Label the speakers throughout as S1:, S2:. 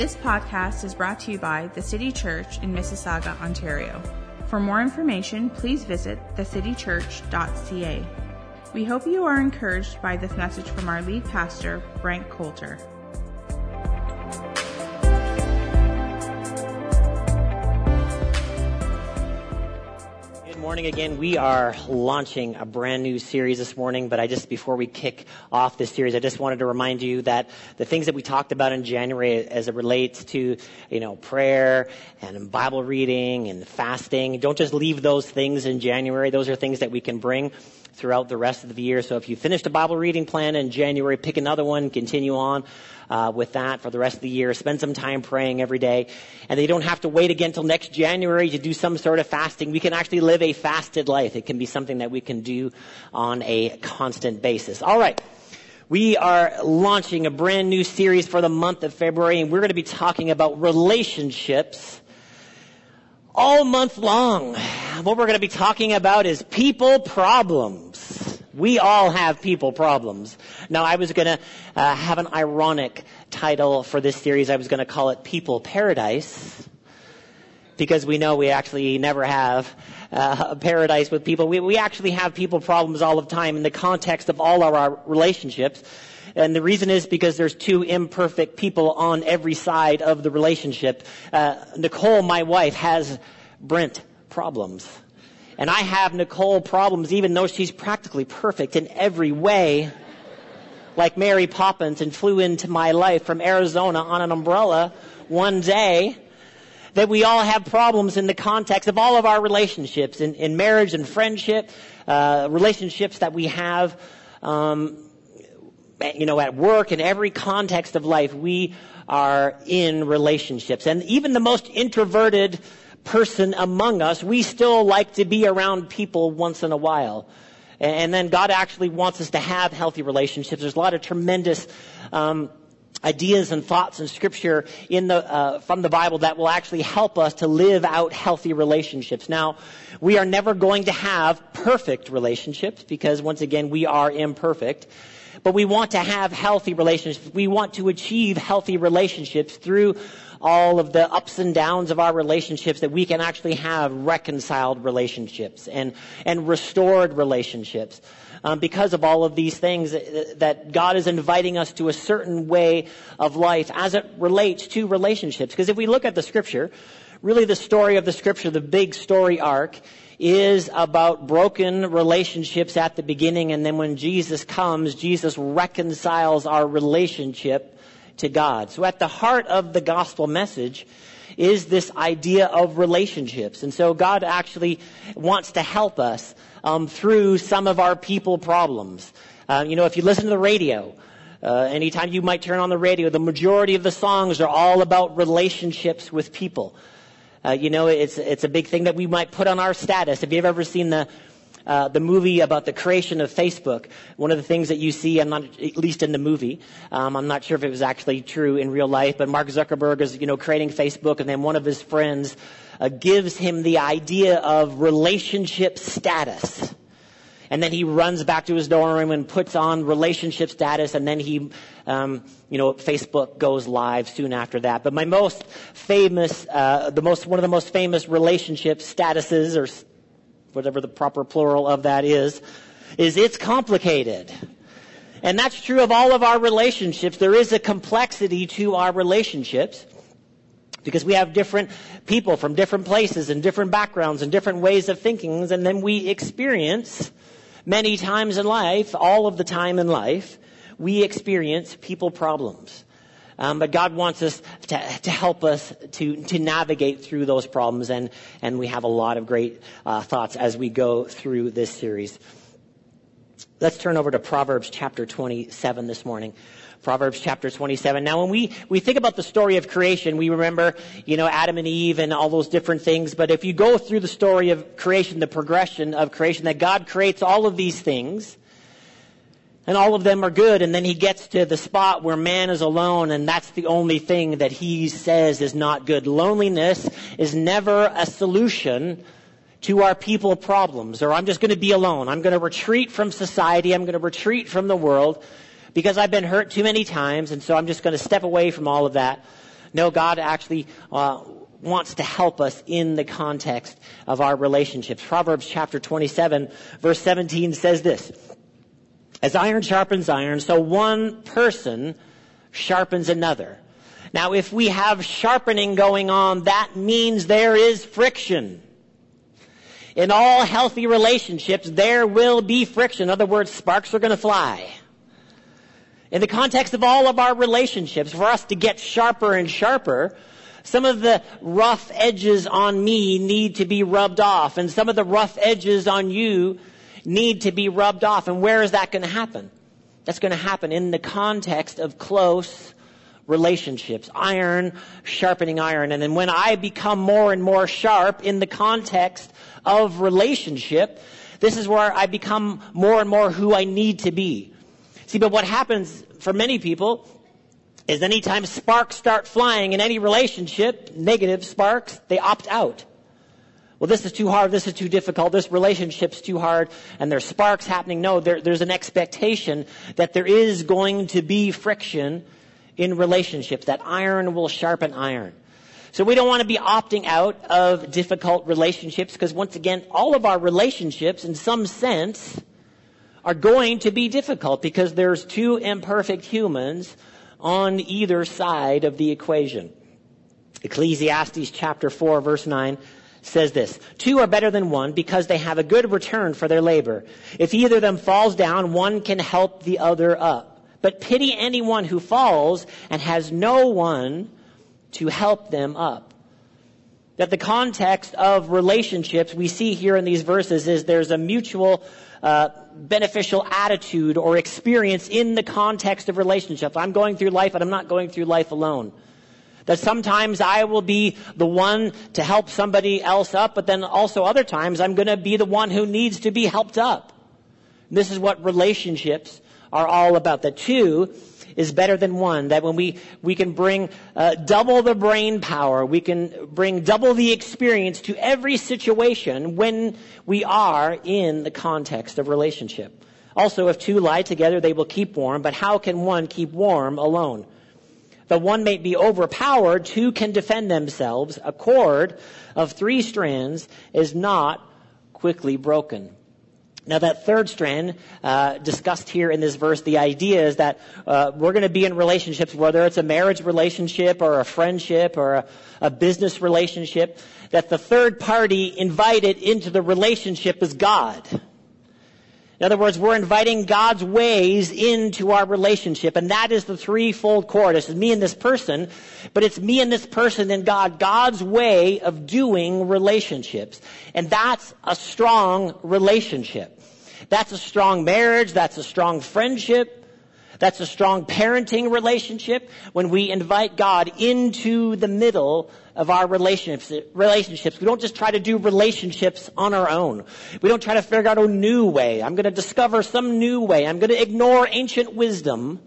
S1: This podcast is brought to you by the City Church in Mississauga, Ontario. For more information, please visit thecitychurch.ca. We hope you are encouraged by this message from our lead pastor, Frank Coulter.
S2: Morning again. We are launching a brand new series this morning, but I just, before we kick off this series, I just wanted to remind you that the things that we talked about in January as it relates to, you know, prayer and Bible reading and fasting, don't just leave those things in January. Those are things that we can bring throughout the rest of the year. So if you finished a Bible reading plan in January, pick another one, continue on uh, with that for the rest of the year. Spend some time praying every day. And they don't have to wait again until next January to do some sort of fasting. We can actually live a fasted life. It can be something that we can do on a constant basis. All right. We are launching a brand new series for the month of February, and we're going to be talking about relationships all month long. What we're going to be talking about is people problems. We all have people problems. Now, I was going to uh, have an ironic title for this series. I was going to call it People Paradise because we know we actually never have uh, a paradise with people. We, we actually have people problems all the time in the context of all of our relationships. And the reason is because there's two imperfect people on every side of the relationship. Uh, Nicole, my wife, has Brent problems. And I have Nicole problems even though she's practically perfect in every way. Like Mary Poppins and flew into my life from Arizona on an umbrella one day. That we all have problems in the context of all of our relationships, in, in marriage and friendship, uh, relationships that we have, um, you know, at work, in every context of life, we are in relationships. And even the most introverted person among us, we still like to be around people once in a while. And then God actually wants us to have healthy relationships. There's a lot of tremendous um, ideas and thoughts in Scripture in the uh, from the Bible that will actually help us to live out healthy relationships. Now, we are never going to have perfect relationships because once again we are imperfect. But we want to have healthy relationships. We want to achieve healthy relationships through all of the ups and downs of our relationships that we can actually have reconciled relationships and, and restored relationships. Um, because of all of these things that God is inviting us to a certain way of life as it relates to relationships. Because if we look at the scripture, really the story of the scripture, the big story arc, is about broken relationships at the beginning, and then when Jesus comes, Jesus reconciles our relationship to God. So at the heart of the gospel message is this idea of relationships. And so God actually wants to help us um, through some of our people problems. Uh, you know, if you listen to the radio, uh, anytime you might turn on the radio, the majority of the songs are all about relationships with people. Uh, you know, it's it's a big thing that we might put on our status. Have you've ever seen the uh, the movie about the creation of Facebook, one of the things that you see, I'm not, at least in the movie, um, I'm not sure if it was actually true in real life, but Mark Zuckerberg is, you know, creating Facebook, and then one of his friends uh, gives him the idea of relationship status. And then he runs back to his dorm room and puts on relationship status, and then he, um, you know, Facebook goes live soon after that. But my most famous, uh, the most, one of the most famous relationship statuses or whatever the proper plural of that is, is it's complicated. And that's true of all of our relationships. There is a complexity to our relationships because we have different people from different places and different backgrounds and different ways of thinking and then we experience many times in life, all of the time in life, we experience people problems. Um, but God wants us to, to help us to, to navigate through those problems, and, and we have a lot of great uh, thoughts as we go through this series. Let's turn over to Proverbs chapter 27 this morning. Proverbs chapter 27. Now, when we, we think about the story of creation, we remember, you know, Adam and Eve and all those different things. But if you go through the story of creation, the progression of creation, that God creates all of these things, and all of them are good. And then he gets to the spot where man is alone, and that's the only thing that he says is not good. Loneliness is never a solution to our people problems, or I'm just going to be alone. I'm going to retreat from society. I'm going to retreat from the world because I've been hurt too many times, and so I'm just going to step away from all of that. No, God actually uh, wants to help us in the context of our relationships. Proverbs chapter 27 verse 17 says this. As iron sharpens iron, so one person sharpens another. Now if we have sharpening going on, that means there is friction. In all healthy relationships, there will be friction. In other words, sparks are going to fly. In the context of all of our relationships, for us to get sharper and sharper, some of the rough edges on me need to be rubbed off, and some of the rough edges on you need to be rubbed off. And where is that going to happen? That's going to happen in the context of close relationships. Iron sharpening iron. And then when I become more and more sharp in the context of relationship, this is where I become more and more who I need to be. See, but what happens for many people is anytime sparks start flying in any relationship, negative sparks, they opt out. Well, this is too hard, this is too difficult, this relationship's too hard, and there's sparks happening. No, there, there's an expectation that there is going to be friction in relationships, that iron will sharpen iron. So we don't want to be opting out of difficult relationships because once again, all of our relationships in some sense are going to be difficult because there's two imperfect humans on either side of the equation. Ecclesiastes chapter 4 verse 9 says this, two are better than one because they have a good return for their labor. If either of them falls down, one can help the other up. But pity anyone who falls and has no one to help them up. That the context of relationships we see here in these verses is there's a mutual uh, beneficial attitude or experience in the context of relationships. I'm going through life, but I'm not going through life alone. That sometimes I will be the one to help somebody else up, but then also other times I'm going to be the one who needs to be helped up. This is what relationships are all about. The two is better than one. That when we, we can bring uh, double the brain power, we can bring double the experience to every situation when we are in the context of relationship. Also, if two lie together, they will keep warm, but how can one keep warm alone? The one may be overpowered, two can defend themselves. A cord of three strands is not quickly broken. Now, that third strand uh, discussed here in this verse, the idea is that uh, we're going to be in relationships, whether it's a marriage relationship or a friendship or a, a business relationship, that the third party invited into the relationship is God. In other words, we're inviting God's ways into our relationship, and that is the threefold cord. It's me and this person, but it's me and this person and God, God's way of doing relationships. And that's a strong relationship. That's a strong marriage. That's a strong friendship. That's a strong parenting relationship when we invite God into the middle of our relationships. relationships. We don't just try to do relationships on our own. We don't try to figure out a new way. I'm going to discover some new way. I'm going to ignore ancient wisdom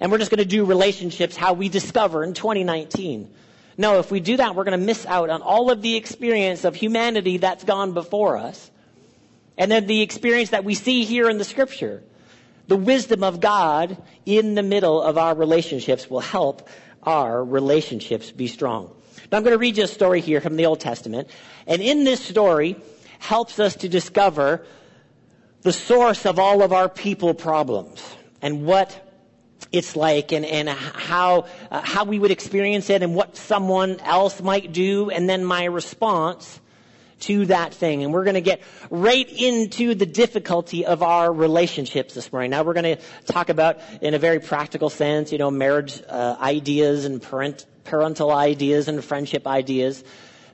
S2: and we're just going to do relationships how we discover in 2019. No, if we do that, we're going to miss out on all of the experience of humanity that's gone before us. And then the experience that we see here in the scripture. The wisdom of God in the middle of our relationships will help our relationships be strong. I'm going to read you a story here from the Old Testament. And in this story helps us to discover the source of all of our people problems and what it's like and, and how, uh, how we would experience it and what someone else might do and then my response to that thing. And we're going to get right into the difficulty of our relationships this morning. Now we're going to talk about, in a very practical sense, you know, marriage uh, ideas and parent, parental ideas and friendship ideas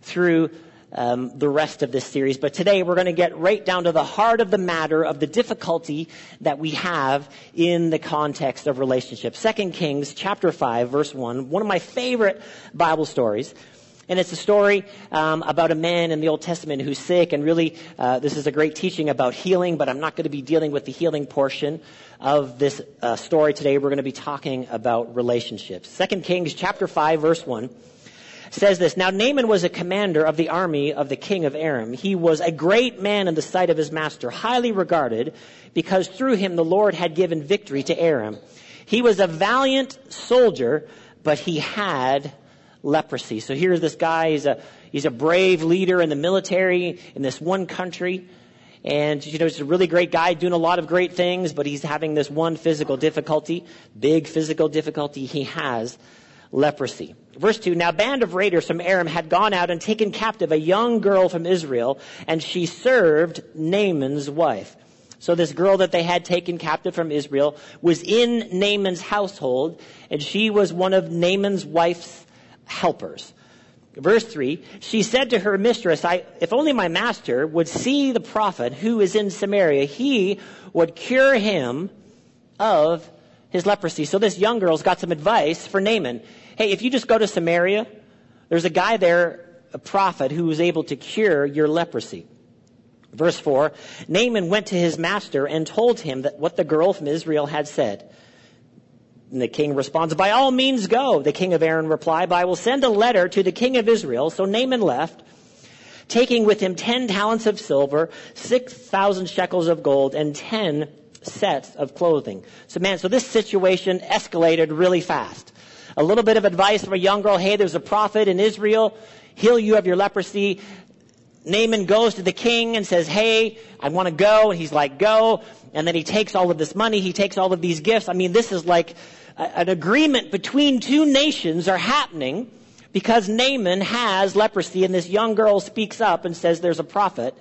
S2: through um, the rest of this series. But today we're going to get right down to the heart of the matter of the difficulty that we have in the context of relationships. Second Kings chapter 5 verse 1, one of my favorite Bible stories. And it's a story um, about a man in the Old Testament who's sick, and really, uh, this is a great teaching about healing. But I'm not going to be dealing with the healing portion of this uh, story today. We're going to be talking about relationships. Second Kings chapter five, verse one says this. Now Naaman was a commander of the army of the king of Aram. He was a great man in the sight of his master, highly regarded, because through him the Lord had given victory to Aram. He was a valiant soldier, but he had leprosy. So here's this guy, he's a, he's a brave leader in the military in this one country. And, you know, he's a really great guy doing a lot of great things, but he's having this one physical difficulty, big physical difficulty. He has leprosy. Verse 2, Now a band of raiders from Aram had gone out and taken captive a young girl from Israel, and she served Naaman's wife. So this girl that they had taken captive from Israel was in Naaman's household, and she was one of Naaman's wife's helpers. Verse 3, she said to her mistress, I, if only my master would see the prophet who is in Samaria, he would cure him of his leprosy. So this young girl's got some advice for Naaman. Hey, if you just go to Samaria, there's a guy there, a prophet, who is able to cure your leprosy. Verse 4, Naaman went to his master and told him that what the girl from Israel had said. And the king responds, by all means go. The king of Aram replied, but I will send a letter to the king of Israel. So Naaman left, taking with him ten talents of silver, six thousand shekels of gold, and ten sets of clothing. So man, so this situation escalated really fast. A little bit of advice from a young girl, hey, there's a prophet in Israel, heal you of your leprosy. Naaman goes to the king and says, hey, I want to go. And he's like, go. And then he takes all of this money, he takes all of these gifts. I mean, this is like an agreement between two nations are happening because Naaman has leprosy and this young girl speaks up and says there's a prophet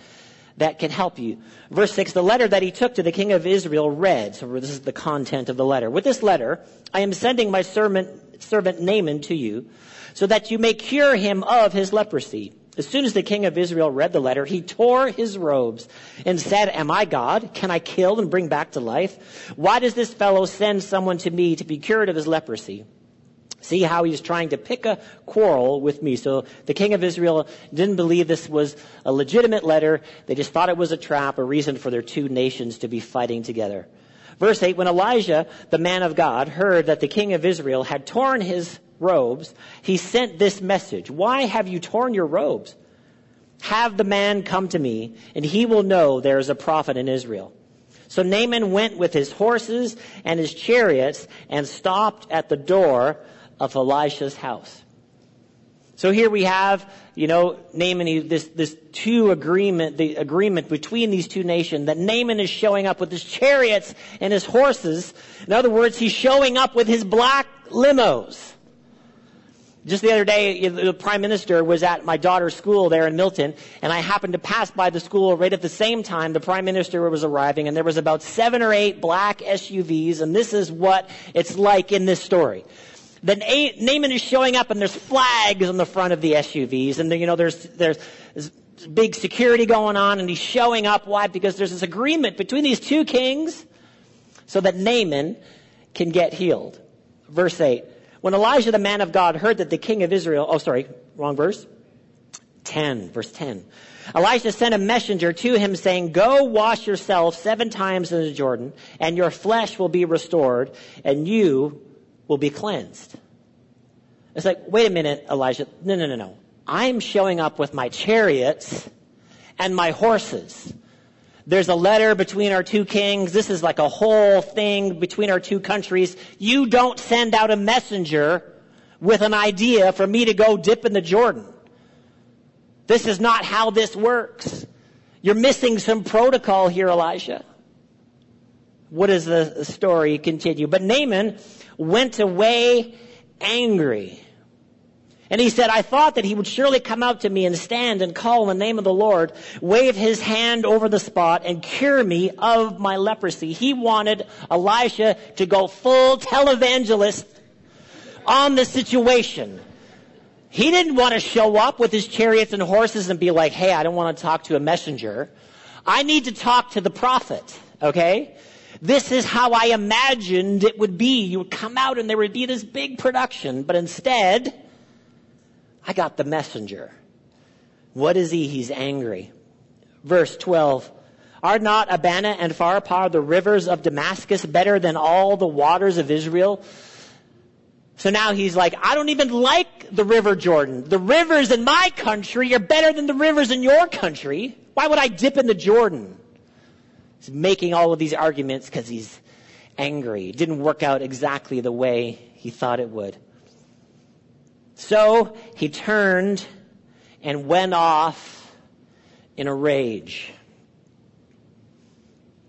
S2: that can help you. Verse 6, the letter that he took to the king of Israel read, so this is the content of the letter. With this letter, I am sending my servant, servant Naaman to you so that you may cure him of his leprosy. As soon as the king of Israel read the letter, he tore his robes and said, Am I God? Can I kill and bring back to life? Why does this fellow send someone to me to be cured of his leprosy? See how he's trying to pick a quarrel with me. So the king of Israel didn't believe this was a legitimate letter. They just thought it was a trap, a reason for their two nations to be fighting together. Verse 8, when Elijah, the man of God, heard that the king of Israel had torn his robes, he sent this message. Why have you torn your robes? Have the man come to me, and he will know there is a prophet in Israel. So Naaman went with his horses and his chariots and stopped at the door of Elisha's house. So here we have, you know, Naaman, this, this two agreement, the agreement between these two nations that Naaman is showing up with his chariots and his horses. In other words, he's showing up with his black limos. Just the other day, the prime minister was at my daughter's school there in Milton, and I happened to pass by the school right at the same time the prime minister was arriving, and there was about seven or eight black SUVs, and this is what it's like in this story. The Naaman is showing up, and there's flags on the front of the SUVs, and you know there's there's big security going on, and he's showing up. Why? Because there's this agreement between these two kings, so that Naaman can get healed. Verse eight. When Elijah, the man of God, heard that the king of Israel, oh, sorry, wrong verse. 10, verse 10. Elijah sent a messenger to him saying, Go wash yourself seven times in the Jordan, and your flesh will be restored, and you will be cleansed. It's like, wait a minute, Elijah. No, no, no, no. I'm showing up with my chariots and my horses. There's a letter between our two kings. This is like a whole thing between our two countries. You don't send out a messenger with an idea for me to go dip in the Jordan. This is not how this works. You're missing some protocol here, Elijah. What does the story continue? But Naaman went away angry. And he said, I thought that he would surely come out to me and stand and call in the name of the Lord, wave his hand over the spot and cure me of my leprosy. He wanted Elisha to go full televangelist on the situation. He didn't want to show up with his chariots and horses and be like, hey, I don't want to talk to a messenger. I need to talk to the prophet, okay? This is how I imagined it would be. You would come out and there would be this big production, but instead, I got the messenger. What is he? He's angry. Verse 12. Are not Abana and Pharpar, the rivers of Damascus, better than all the waters of Israel? So now he's like, I don't even like the river Jordan. The rivers in my country are better than the rivers in your country. Why would I dip in the Jordan? He's making all of these arguments because he's angry. It didn't work out exactly the way he thought it would. So he turned and went off in a rage.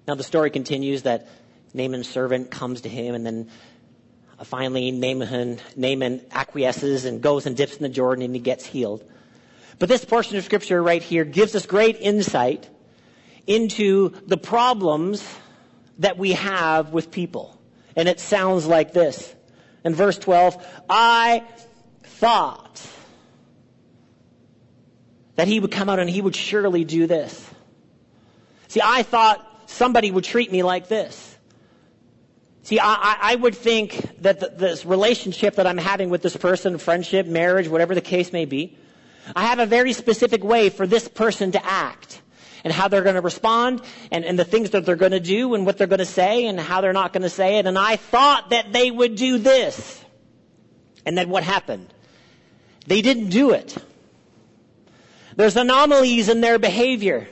S2: Now the story continues that Naaman's servant comes to him and then uh, finally Naaman, Naaman acquiesces and goes and dips in the Jordan and he gets healed. But this portion of scripture right here gives us great insight into the problems that we have with people. And it sounds like this. In verse 12, I thought that he would come out and he would surely do this. See, I thought somebody would treat me like this. See, I, I would think that the, this relationship that I'm having with this person, friendship, marriage, whatever the case may be, I have a very specific way for this person to act and how they're going to respond and, and the things that they're going to do and what they're going to say and how they're not going to say it. And I thought that they would do this. And then what happened? They didn't do it. There's anomalies in their behavior.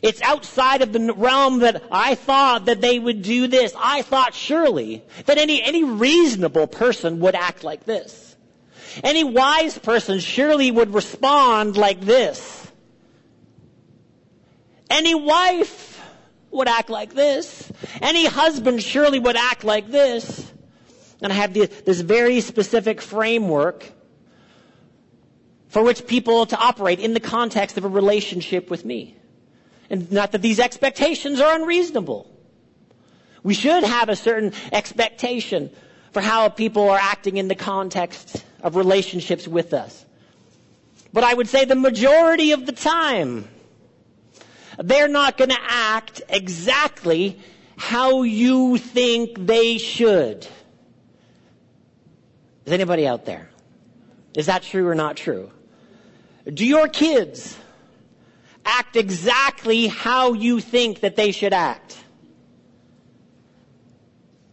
S2: It's outside of the realm that I thought that they would do this. I thought surely that any, any reasonable person would act like this. Any wise person surely would respond like this. Any wife would act like this. Any husband surely would act like this. And I have this very specific framework for which people to operate in the context of a relationship with me. And not that these expectations are unreasonable. We should have a certain expectation for how people are acting in the context of relationships with us. But I would say the majority of the time, they're not going to act exactly how you think they should. Is anybody out there? Is that true or not true? Do your kids act exactly how you think that they should act?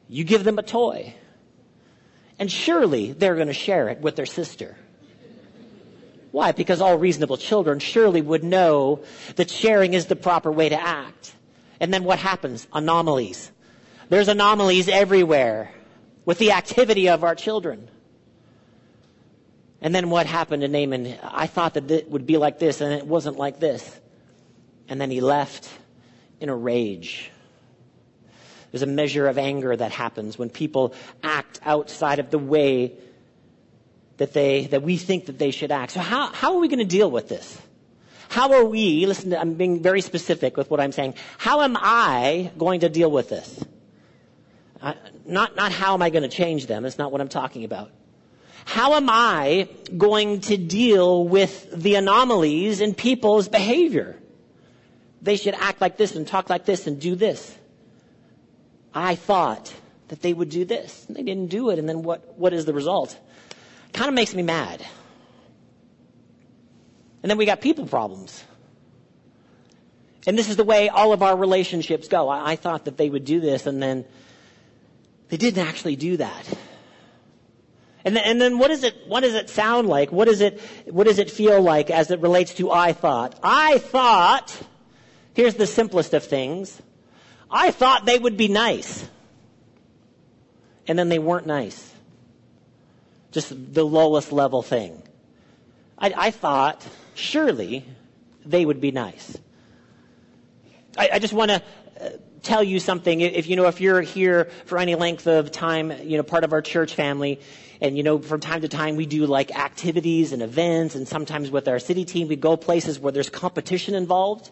S2: You give them a toy. And surely they're going to share it with their sister. Why? Because all reasonable children surely would know that sharing is the proper way to act. And then what happens? Anomalies. There's anomalies everywhere with the activity of our children. And then what happened to Naaman? I thought that it would be like this, and it wasn't like this. And then he left in a rage. There's a measure of anger that happens when people act outside of the way that they, that we think that they should act. So how, how are we going to deal with this? How are we, listen, I'm being very specific with what I'm saying. How am I going to deal with this? Not, not how am I going to change them. It's not what I'm talking about. How am I going to deal with the anomalies in people's behavior? They should act like this and talk like this and do this. I thought that they would do this. And they didn't do it. And then what, what is the result? kind of makes me mad. And then we got people problems. And this is the way all of our relationships go. I, I, thought that they would do this, and then they didn't actually do that. And then, and then what does it what does it sound like? What does it what does it feel like as it relates to I thought? I thought. Here's the simplest of things. I thought they would be nice, and then they weren't nice. Just the lowest level thing. I, I thought, surely they would be nice. I, I just want to uh, tell you something. If you know, if you're here for any length of time, you know, part of our church family, and you know, from time to time we do like activities and events, and sometimes with our city team we go places where there's competition involved.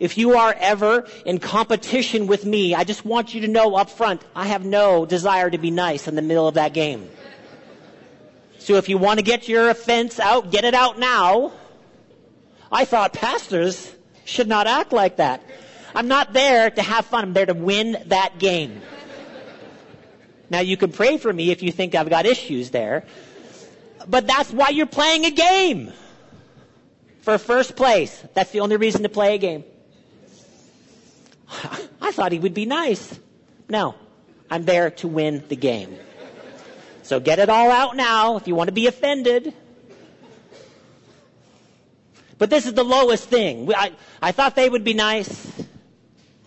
S2: If you are ever in competition with me, I just want you to know up front, I have no desire to be nice in the middle of that game. So if you want to get your offense out, get it out now. I thought pastors should not act like that. I'm not there to have fun. I'm there to win that game. Now you can pray for me if you think I've got issues there. But that's why you're playing a game. For first place. That's the only reason to play a game. I thought he would be nice. No. I'm there to win the game. So get it all out now if you want to be offended. But this is the lowest thing. I, I thought they would be nice,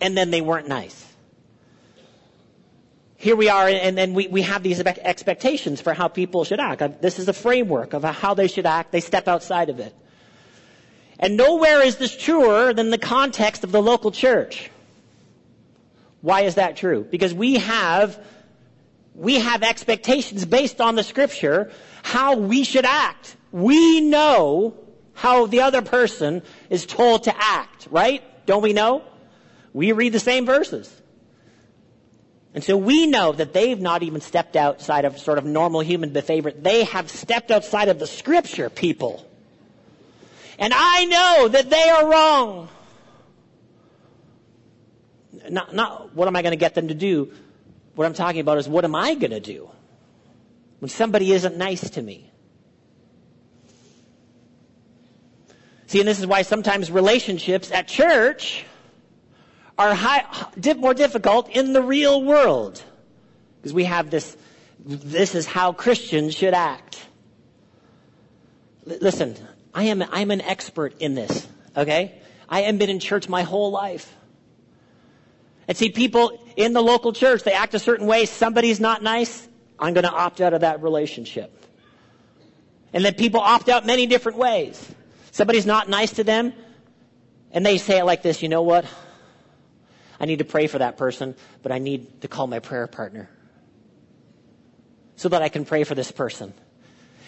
S2: and then they weren't nice. here we are, and then we, we have these expectations for how people should act. Uh, this is a framework of how they should act. They step outside of it. And nowhere is this truer than the context of the local church. Why is that true? Because we have, we have expectations based on the scripture how we should act. We know how the other person is told to act, right? Don't we know? We read the same verses. And so we know that they've not even stepped outside of sort of normal human behavior. They have stepped outside of the scripture, people. And I know that they are wrong. Not, not what am I going to get them to do? What I'm talking about is what am I going to do when somebody isn't nice to me? See, and this is why sometimes relationships at church are high, more difficult in the real world. Because we have this, this is how Christians should act. L- listen, I am, I'm an expert in this, okay? I have been in church my whole life. And see, people in the local church, they act a certain way, somebody's not nice, I'm gonna opt out of that relationship. And then people opt out many different ways. Somebody's not nice to them, and they say it like this, you know what? I need to pray for that person, but I need to call my prayer partner so that I can pray for this person.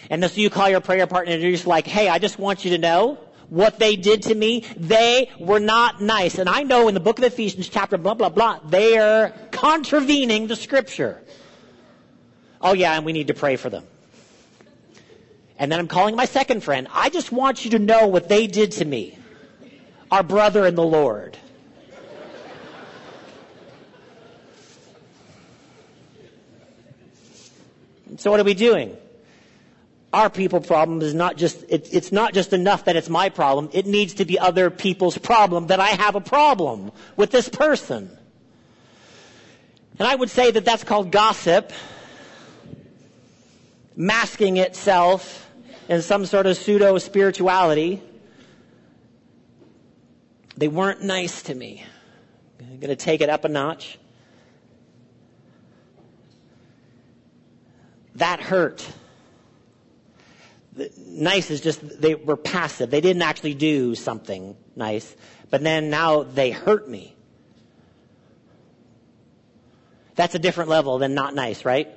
S2: And so you call your prayer partner and you're just like, hey, I just want you to know what they did to me. They were not nice. And I know in the book of Ephesians chapter blah, blah, blah, they are contravening the scripture. Oh yeah, and we need to pray for them. And then I'm calling my second friend. I just want you to know what they did to me. Our brother in the Lord. So what are we doing? Our people problem is not just, it, it's not just enough that it's my problem. It needs to be other people's problem that I have a problem with this person. And I would say that that's called gossip, masking itself in some sort of pseudo spirituality. They weren't nice to me. I'm going to take it up a notch. That hurt. Nice is just, they were passive. They didn't actually do something nice, but then now they hurt me. That's a different level than not nice, right?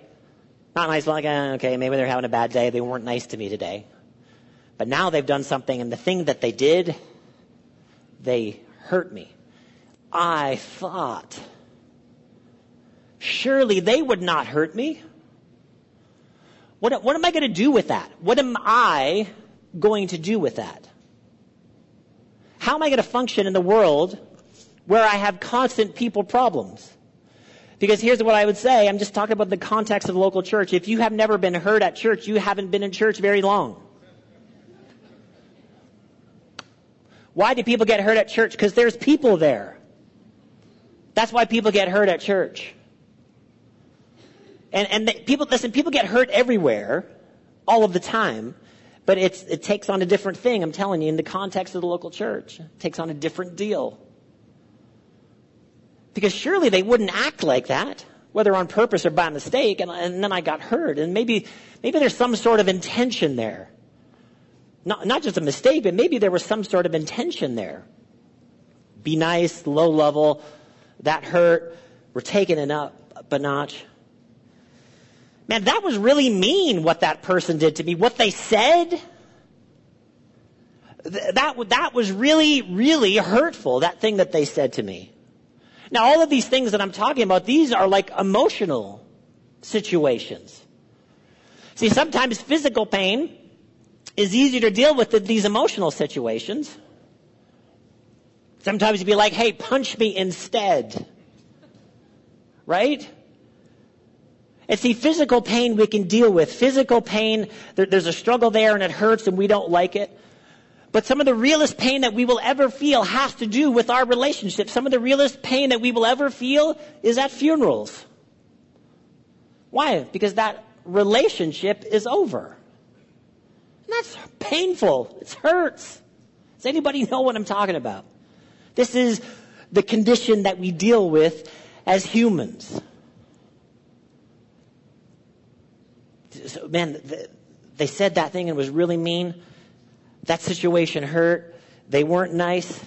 S2: Not nice, like, eh, okay, maybe they're having a bad day. They weren't nice to me today. But now they've done something, and the thing that they did, they hurt me. I thought, surely they would not hurt me. What, what am I going to do with that? What am I going to do with that? How am I going to function in the world where I have constant people problems? Because here's what I would say. I'm just talking about the context of the local church. If you have never been heard at church, you haven't been in church very long. Why do people get hurt at church? Because there's people there. That's why people get hurt at church. And, and people, listen, people get hurt everywhere, all of the time, but it's, it takes on a different thing, I'm telling you, in the context of the local church. It takes on a different deal. Because surely they wouldn't act like that, whether on purpose or by mistake, and, and then I got hurt. And maybe, maybe there's some sort of intention there. Not, not just a mistake, but maybe there was some sort of intention there. Be nice, low level, that hurt, we're taking it up a notch. Man, that was really mean what that person did to me. What they said, that, that was really, really hurtful, that thing that they said to me. Now, all of these things that I'm talking about, these are like emotional situations. See, sometimes physical pain is easier to deal with than these emotional situations. Sometimes you'd be like, hey, punch me instead. Right? And see, physical pain we can deal with. Physical pain, there, there's a struggle there and it hurts and we don't like it. But some of the realest pain that we will ever feel has to do with our relationship. Some of the realest pain that we will ever feel is at funerals. Why? Because that relationship is over. And that's painful. It hurts. Does anybody know what I'm talking about? This is the condition that we deal with as humans. So, man, they said that thing and it was really mean. That situation hurt. They weren't nice.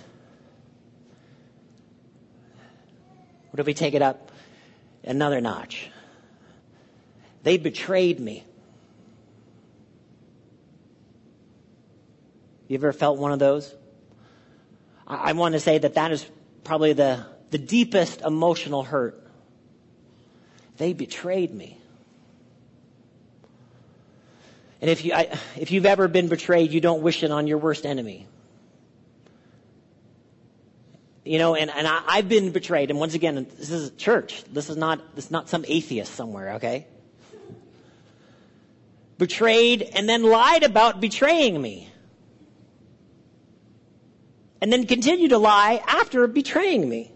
S2: What if we take it up another notch? They betrayed me. You ever felt one of those? I, I want to say that that is probably the, the deepest emotional hurt. They betrayed me. And if, you, I, if you've ever been betrayed, you don't wish it on your worst enemy. You know, and, and I, I've been betrayed. And once again, this is a church. This is not, this is not some atheist somewhere, okay? Betrayed and then lied about betraying me. And then continue to lie after betraying me.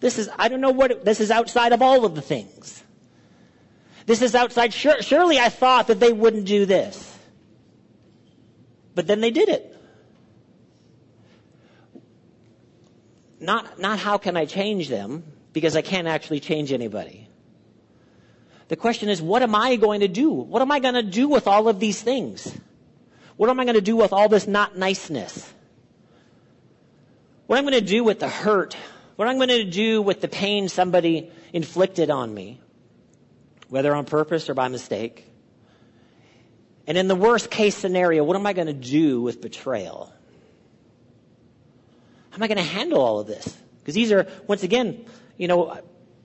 S2: This is, I don't know what, this is outside of all of the things. This is outside. Sure, surely I thought that they wouldn't do this. But then they did it. Not, not how can I change them, because I can't actually change anybody. The question is, what am I going to do? What am I going to do with all of these things? What am I going to do with all this not niceness? What am I'm going to do with the hurt? What am I'm going to do with the pain somebody inflicted on me? Whether on purpose or by mistake. And in the worst case scenario, what am I going to do with betrayal? How am I going to handle all of this? Because these are, once again, you know,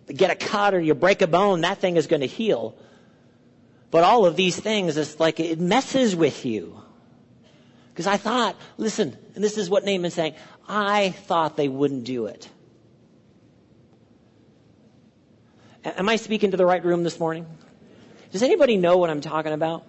S2: get a cut or you break a bone, that thing is going to heal. But all of these things, it's like it messes with you. Because I thought, listen, and this is what Naaman's saying, I thought they wouldn't do it. Am I speaking to the right room this morning? Does anybody know what I'm talking about?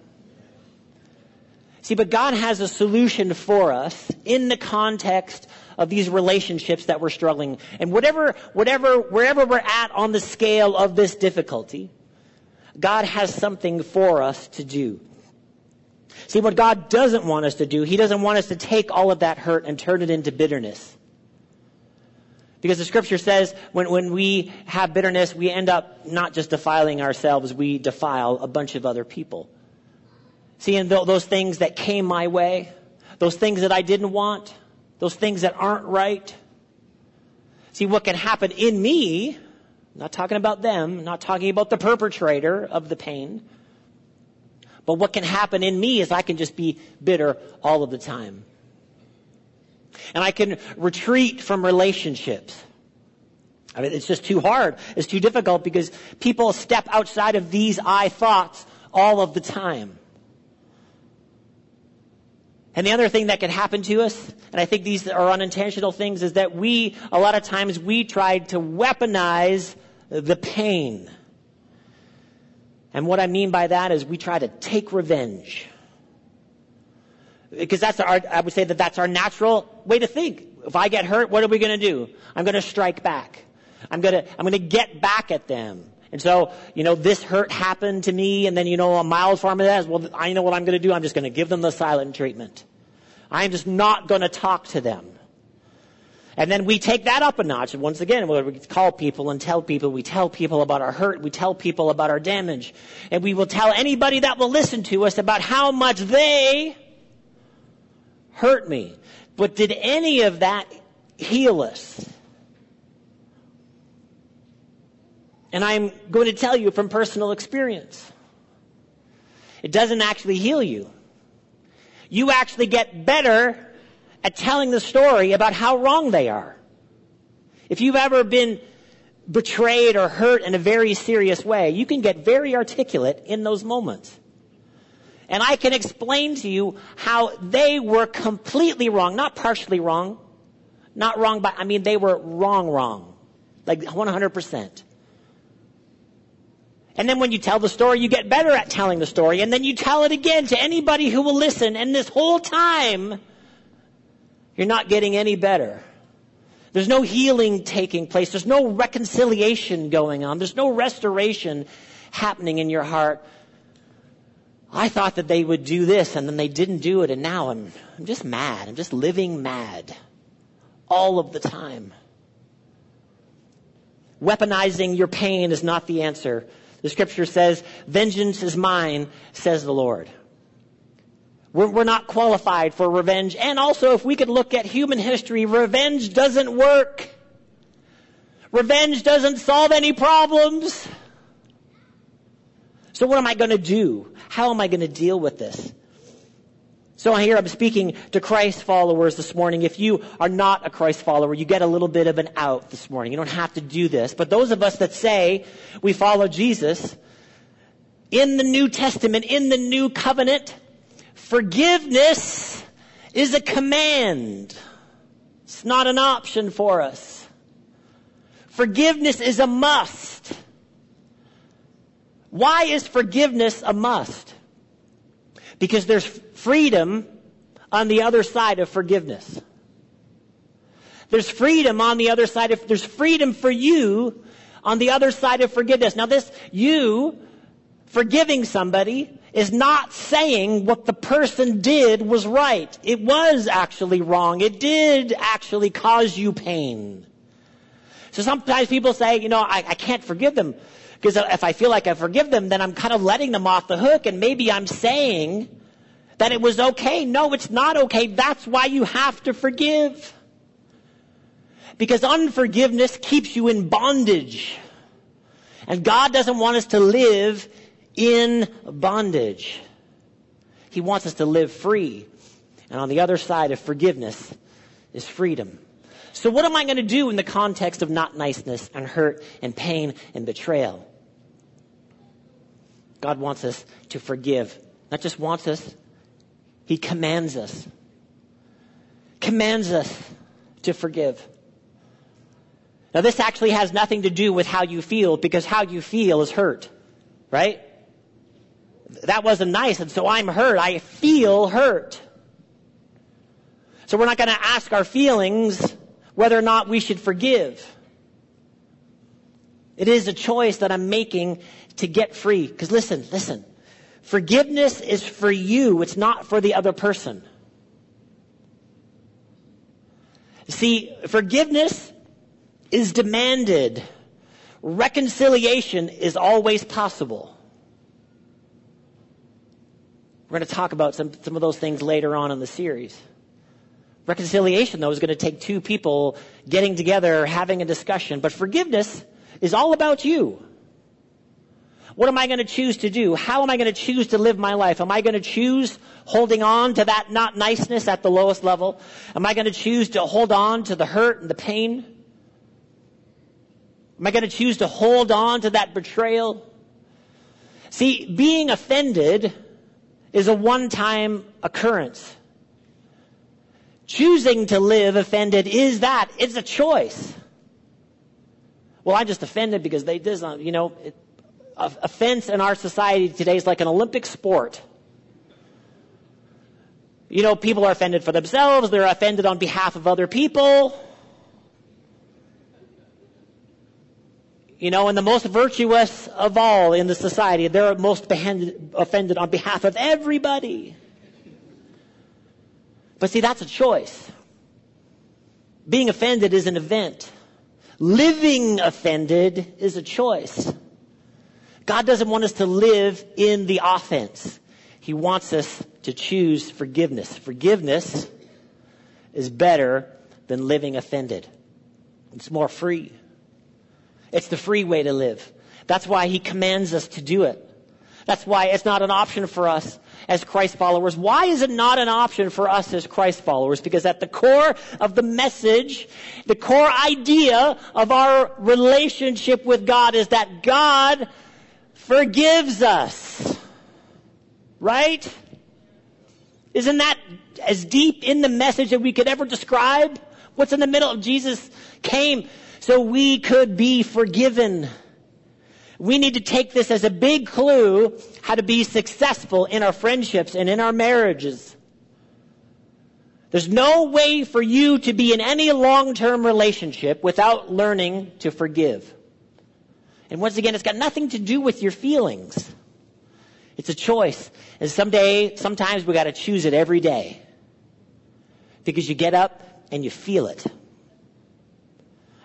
S2: See, but God has a solution for us in the context of these relationships that we're struggling. And whatever, whatever, wherever we're at on the scale of this difficulty, God has something for us to do. See, what God doesn't want us to do, He doesn't want us to take all of that hurt and turn it into bitterness. Because the scripture says when, when we have bitterness, we end up not just defiling ourselves, we defile a bunch of other people. See, and th- those things that came my way, those things that I didn't want, those things that aren't right. See, what can happen in me, not talking about them, not talking about the perpetrator of the pain, but what can happen in me is I can just be bitter all of the time. And I can retreat from relationships. I mean, it's just too hard. It's too difficult because people step outside of these I thoughts all of the time. And the other thing that can happen to us, and I think these are unintentional things, is that we, a lot of times, we try to weaponize the pain. And what I mean by that is we try to take revenge. Because that's our, I would say that that's our natural way to think. If I get hurt, what are we going to do? I'm going to strike back. I'm going to, I'm going to get back at them. And so, you know, this hurt happened to me, and then, you know, a mild form of that is, well, I know what I'm going to do. I'm just going to give them the silent treatment. I'm just not going to talk to them. And then we take that up a notch. And once again, we call people and tell people, we tell people about our hurt, we tell people about our damage. And we will tell anybody that will listen to us about how much they hurt me. But did any of that heal us? And I'm going to tell you from personal experience. It doesn't actually heal you. You actually get better at telling the story about how wrong they are. If you've ever been betrayed or hurt in a very serious way, you can get very articulate in those moments. And I can explain to you how they were completely wrong, not partially wrong, not wrong by, I mean, they were wrong, wrong. Like 100%. And then when you tell the story, you get better at telling the story. And then you tell it again to anybody who will listen. And this whole time, you're not getting any better. There's no healing taking place. There's no reconciliation going on. There's no restoration happening in your heart. I thought that they would do this and then they didn't do it and now I'm, I'm just mad. I'm just living mad all of the time. Weaponizing your pain is not the answer. The scripture says, vengeance is mine, says the Lord. We're, we're not qualified for revenge. And also, if we could look at human history, revenge doesn't work. Revenge doesn't solve any problems. So what am I going to do? How am I going to deal with this? So here I'm speaking to Christ followers this morning. If you are not a Christ follower, you get a little bit of an out this morning. You don't have to do this. But those of us that say we follow Jesus, in the New Testament, in the New Covenant, forgiveness is a command. It's not an option for us. Forgiveness is a must. Why is forgiveness a must? Because there's freedom on the other side of forgiveness. There's freedom on the other side of, there's freedom for you on the other side of forgiveness. Now this, you forgiving somebody is not saying what the person did was right. It was actually wrong. It did actually cause you pain. So sometimes people say, you know, I, I can't forgive them because if I feel like I forgive them, then I'm kind of letting them off the hook and maybe I'm saying that it was okay. No, it's not okay. That's why you have to forgive. Because unforgiveness keeps you in bondage. And God doesn't want us to live in bondage. He wants us to live free. And on the other side of forgiveness is freedom. So what am I going to do in the context of not niceness and hurt and pain and betrayal? God wants us to forgive. Not just wants us, He commands us. Commands us to forgive. Now this actually has nothing to do with how you feel because how you feel is hurt. Right? That wasn't nice and so I'm hurt. I feel hurt. So we're not going to ask our feelings whether or not we should forgive. It is a choice that I'm making to get free. Because listen, listen. Forgiveness is for you. It's not for the other person. See, forgiveness is demanded. Reconciliation is always possible. We're going to talk about some, some of those things later on in the series. Reconciliation, though, is going to take two people getting together, having a discussion. But forgiveness is all about you. What am I going to choose to do? How am I going to choose to live my life? Am I going to choose holding on to that not niceness at the lowest level? Am I going to choose to hold on to the hurt and the pain? Am I going to choose to hold on to that betrayal? See, being offended is a one-time occurrence. Choosing to live offended is that. It's a choice. Well, I'm just offended because they did something. Uh, you know, it, offense in our society today is like an Olympic sport. You know, people are offended for themselves. They're offended on behalf of other people. You know, and the most virtuous of all in the society, they're most offended on behalf of everybody. But see, that's a choice. Being offended is an event. Living offended is a choice. God doesn't want us to live in the offense. He wants us to choose forgiveness. Forgiveness is better than living offended. It's more free. It's the free way to live. That's why he commands us to do it. That's why it's not an option for us as Christ followers. Why is it not an option for us as Christ followers? Because at the core of the message, the core idea of our relationship with God is that God forgives us. Right? Isn't that as deep in the message that we could ever describe? What's in the middle of Jesus came so we could be forgiven. We need to take this as a big clue how to be successful in our friendships and in our marriages. There's no way for you to be in any long-term relationship without learning to forgive. And once again, it's got nothing to do with your feelings. It's a choice. And someday, sometimes we gotta choose it every day. Because you get up and you feel it.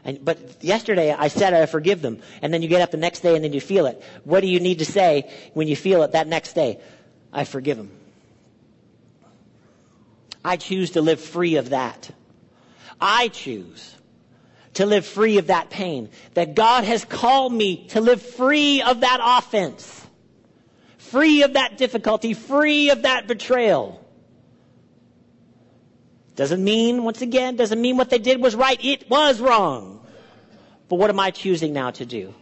S2: And, but yesterday I said I forgive them. And then you get up the next day and then you feel it. What do you need to say when you feel it that next day? I forgive them. I choose to live free of that. I choose to live free of that pain. That God has called me to live free of that offense. Free of that difficulty. Free of that betrayal. Doesn't mean, once again, doesn't mean what they did was right. It was wrong. But what am I choosing now to do?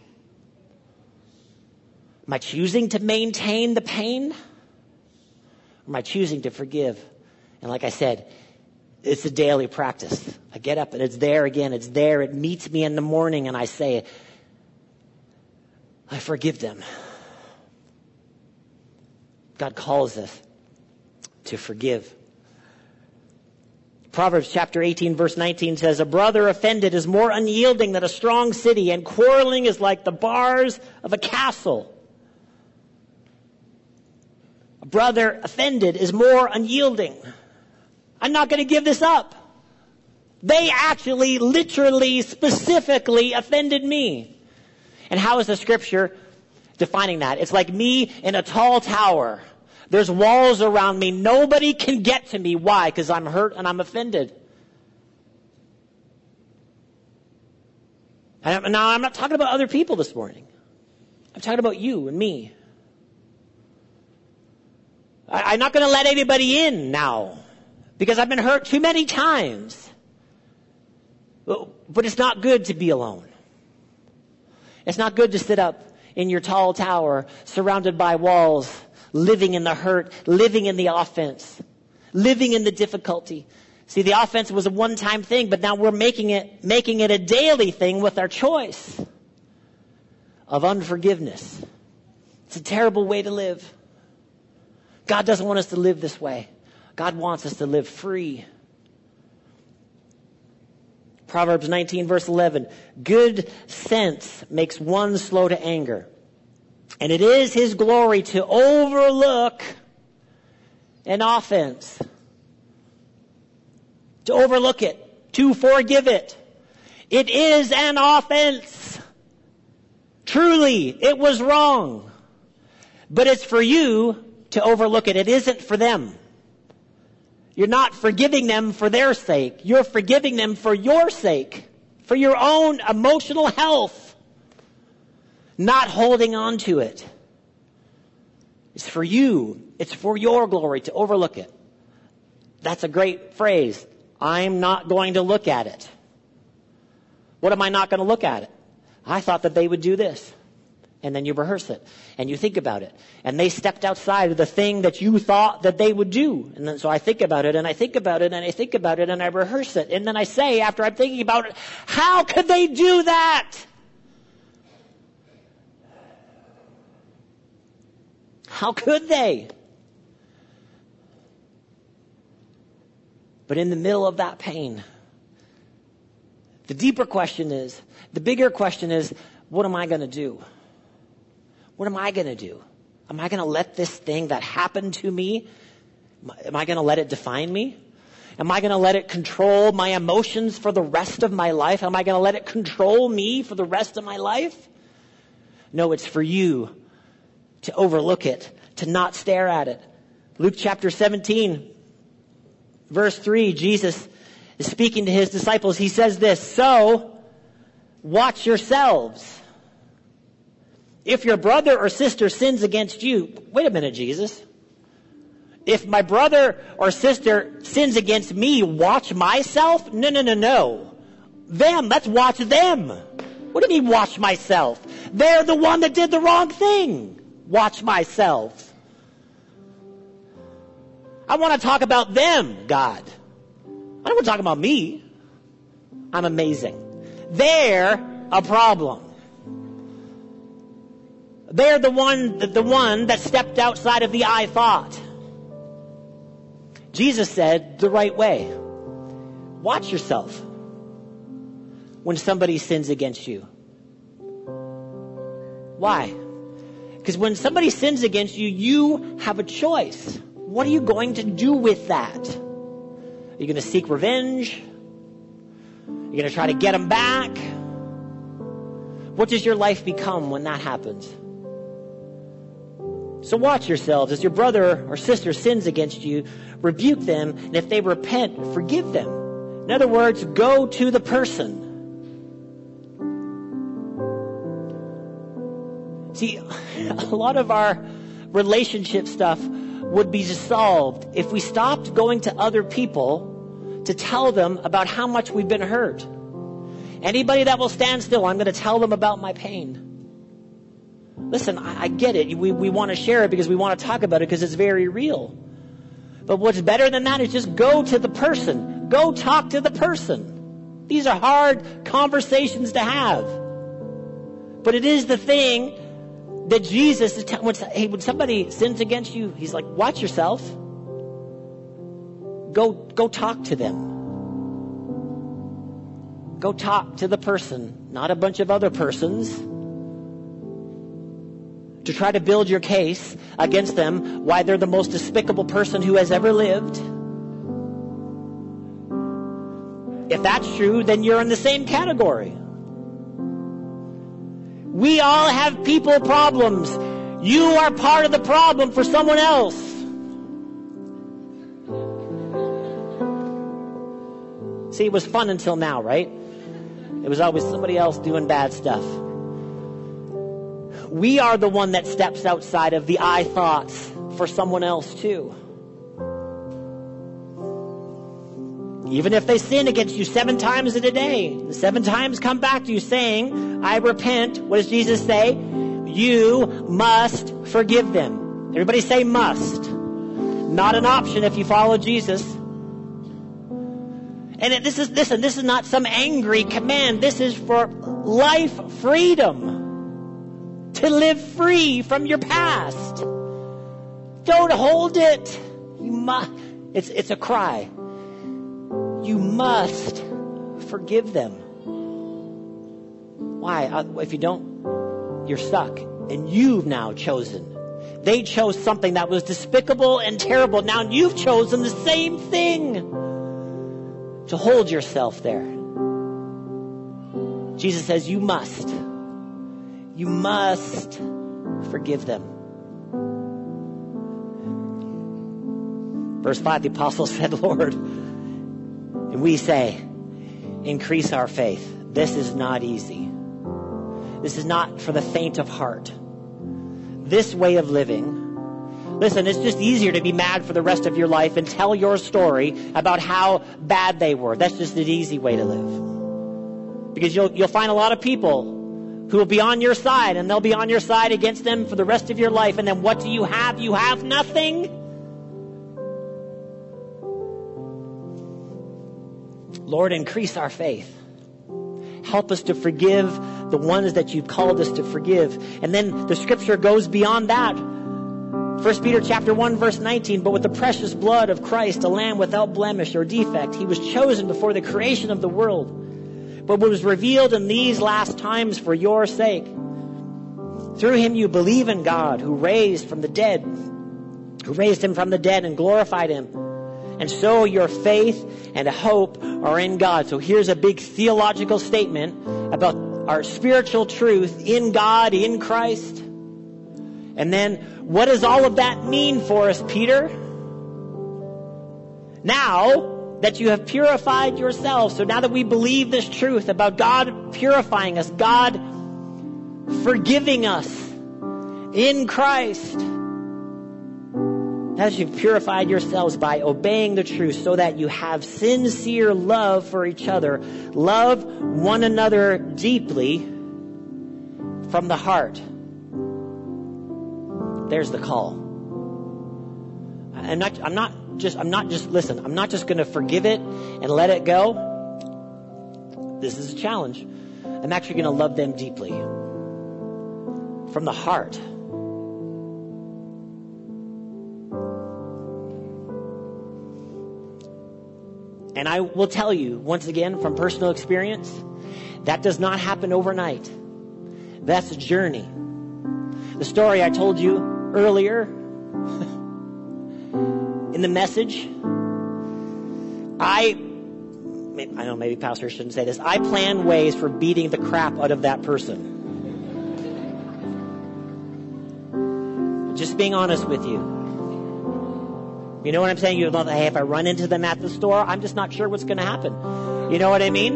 S2: Am I choosing to maintain the pain? Or am I choosing to forgive? And like I said, it's a daily practice. I get up and it's there again. It's there. It meets me in the morning and I say, I forgive them. God calls us to forgive. Proverbs chapter 18 verse 19 says, A brother offended is more unyielding than a strong city, and quarreling is like the bars of a castle. A brother offended is more unyielding. I'm not going to give this up. They actually, literally, specifically offended me. And how is the scripture defining that? It's like me in a tall tower there's walls around me. Nobody can get to me. Why? Because I'm hurt and I'm offended. And now I'm not talking about other people this morning. I'm talking about you and me. I'm not going to let anybody in now because I've been hurt too many times. But it's not good to be alone. It's not good to sit up in your tall tower surrounded by walls living in the hurt, living in the offense, living in the difficulty. See, the offense was a one-time thing, but now we're making it, making it a daily thing with our choice of unforgiveness. It's a terrible way to live. God doesn't want us to live this way. God wants us to live free. Proverbs 19 verse 11. Good sense makes one slow to anger, and it is His glory to overlook an offense. To overlook it. To forgive it. It is an offense. Truly, it was wrong. But it's for you to overlook it. It isn't for them. You're not forgiving them for their sake. You're forgiving them for your sake. For your own emotional health not holding on to it. It's for you. It's for your glory to overlook it. That's a great phrase. I'm not going to look at it. What am I not going to look at it? I thought that they would do this. And then you rehearse it and you think about it. And they stepped outside of the thing that you thought that they would do. And then so I think about it and I think about it and I think about it and I rehearse it. And then I say after I'm thinking about it, how could they do that? How could they? But in the middle of that pain, the deeper question is, the bigger question is, what am I going to do? What am I going to do? Am I going to let this thing that happened to me, am I going to let it define me? Am I going to let it control my emotions for the rest of my life? Am I going to let it control me for the rest of my life? No, it's for you to overlook it to not stare at it. Luke chapter 17, verse 3, Jesus is speaking to his disciples. He says this, so watch yourselves. If your brother or sister sins against you, wait a minute, Jesus. If my brother or sister sins against me, watch myself? No, no, no, no. Them, let's watch them. What do you mean watch myself? They're the one that did the wrong thing. Watch myself. I want to talk about them, God. I don't want to talk about me. I'm amazing. They're a problem. They're the one, the one that stepped outside of the I thought. Jesus said the right way. Watch yourself when somebody sins against you. Why? Because when somebody sins against you, you have a choice. What are you going to do with that? Are you going to seek revenge? Are you going to try to get them back? What does your life become when that happens? So watch yourselves. As your brother or sister sins against you, rebuke them, and if they repent, forgive them. In other words, go to the person. See, a lot of our relationship stuff would be dissolved if we stopped going to other people to tell them about how much we've been hurt. Anybody that will stand still, I'm going to tell them about my pain. Listen, I, I get it. We, we want to share it because we want to talk about it because it's very real. But what's better than that is just go to the person. Go talk to the person. These are hard conversations to have. But it is the thing that Jesus is telling, hey, when somebody sins against you, he's like, watch yourself. Go, go talk to them. Go talk to the person, not a bunch of other persons, to try to build your case against them why they're the most despicable person who has ever lived. If that's true, then you're in the same category. We all have people problems. You are part of the problem for someone else. See, it was fun until now, right? It was always somebody else doing bad stuff. We are the one that steps outside of the I thoughts for someone else too. Even if they sin against you seven times in a day, the seven times come back to you saying, I repent. What does Jesus say? You must forgive them. Everybody say must. Not an option if you follow Jesus. And this is, listen, this is not some angry command. This is for life freedom. To live free from your past. Don't hold it. You must, it's, it's a cry. You must forgive them. Why? Uh, if you don't, you're stuck. And you've now chosen. They chose something that was despicable and terrible. Now you've chosen the same thing to hold yourself there. Jesus says, You must. You must forgive them. Verse 5, the apostle said, Lord, we say, increase our faith. This is not easy. This is not for the faint of heart. This way of living Listen, it's just easier to be mad for the rest of your life and tell your story about how bad they were. That's just an easy way to live. Because you'll, you'll find a lot of people who will be on your side and they'll be on your side against them for the rest of your life. And then what do you have? You have nothing. Lord, increase our faith. Help us to forgive the ones that you've called us to forgive. And then the scripture goes beyond that 1 Peter chapter 1 verse 19, but with the precious blood of Christ, a lamb without blemish or defect, he was chosen before the creation of the world, but was revealed in these last times for your sake. Through him you believe in God, who raised from the dead, who raised him from the dead and glorified him. And so your faith and hope are in God. So here's a big theological statement about our spiritual truth in God, in Christ. And then what does all of that mean for us, Peter? Now that you have purified yourselves, so now that we believe this truth about God purifying us, God forgiving us in Christ, as you've purified yourselves by obeying the truth so that you have sincere love for each other, love one another deeply from the heart. There's the call. I'm not, I'm not just, I'm not just, listen, I'm not just going to forgive it and let it go. This is a challenge. I'm actually going to love them deeply from the heart. And I will tell you, once again, from personal experience, that does not happen overnight. That's a journey. The story I told you earlier in the message, I I don't know, maybe pastors shouldn't say this. I plan ways for beating the crap out of that person. Just being honest with you. You know what I'm saying? You know, hey, if I run into them at the store, I'm just not sure what's going to happen. You know what I mean?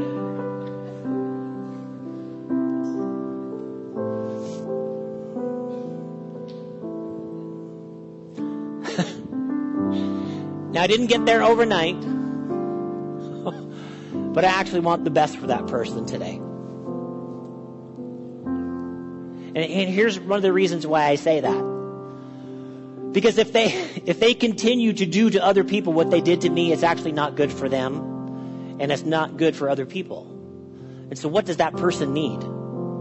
S2: now, I didn't get there overnight, but I actually want the best for that person today. And, and here's one of the reasons why I say that. Because if they, if they continue to do to other people what they did to me, it's actually not good for them and it's not good for other people. And so what does that person need?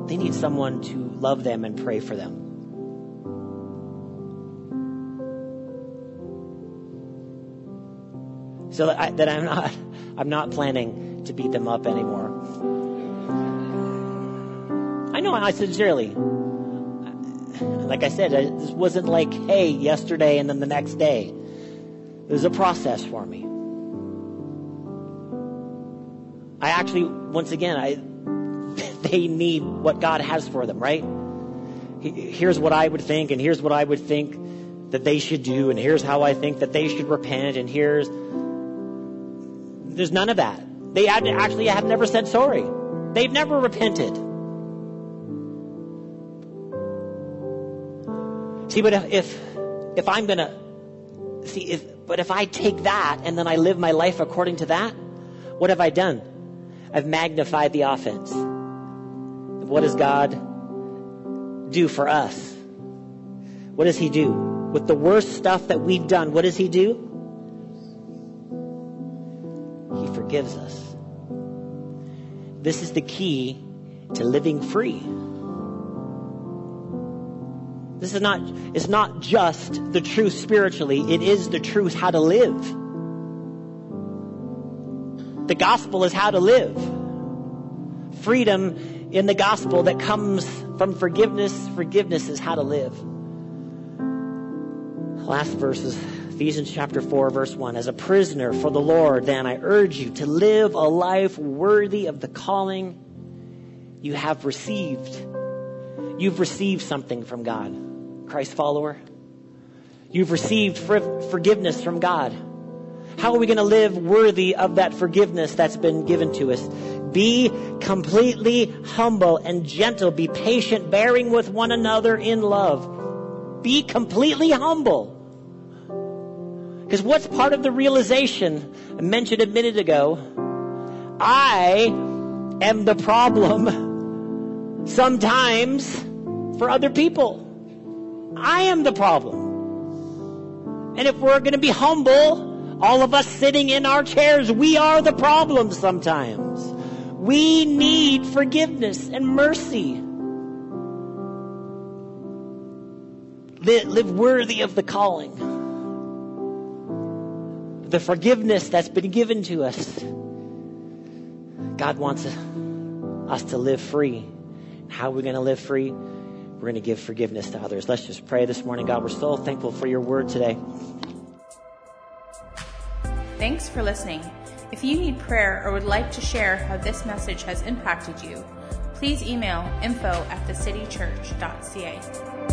S2: They need someone to love them and pray for them. So that, I, that I'm not, I'm not planning to beat them up anymore. I know I sincerely, like I said, it wasn't like, hey, yesterday and then the next day. It was a process for me. I actually, once again, I, they need what God has for them, right? Here's what I would think, and here's what I would think that they should do, and here's how I think that they should repent, and here's, there's none of that. They actually have never said sorry. They've never repented. See, but if, if, I'm gonna, see, if, but if I take that and then I live my life according to that, what have I done? I've magnified the offense. What does God do for us? What does He do? With the worst stuff that we've done, what does He do? He forgives us. This is the key to living free. This is not, it's not just the truth spiritually, it is the truth how to live. The gospel is how to live. Freedom in the gospel that comes from forgiveness, forgiveness is how to live. Last verses, Ephesians chapter 4, verse 1. As a prisoner for the Lord, then I urge you to live a life worthy of the calling you have received. You've received something from God. Christ follower. You've received forgiveness from God. How are we going to live worthy of that forgiveness that's been given to us? Be completely humble and gentle. Be patient, bearing with one another in love. Be completely humble. Because what's part of the realization I mentioned a minute ago? I am the problem sometimes for other people. I am the problem. And if we're going to be humble, all of us sitting in our chairs, we are the problem sometimes. We need forgiveness and mercy. Live worthy of the calling. The forgiveness that's been given to us. God wants us to live free. How are we going to live free? We're going to give forgiveness to others. Let's just pray this morning. God, we're so thankful for your word today.
S1: Thanks for listening. If you need prayer or would like to share how this message has impacted you, please email info at thecitychurch.ca.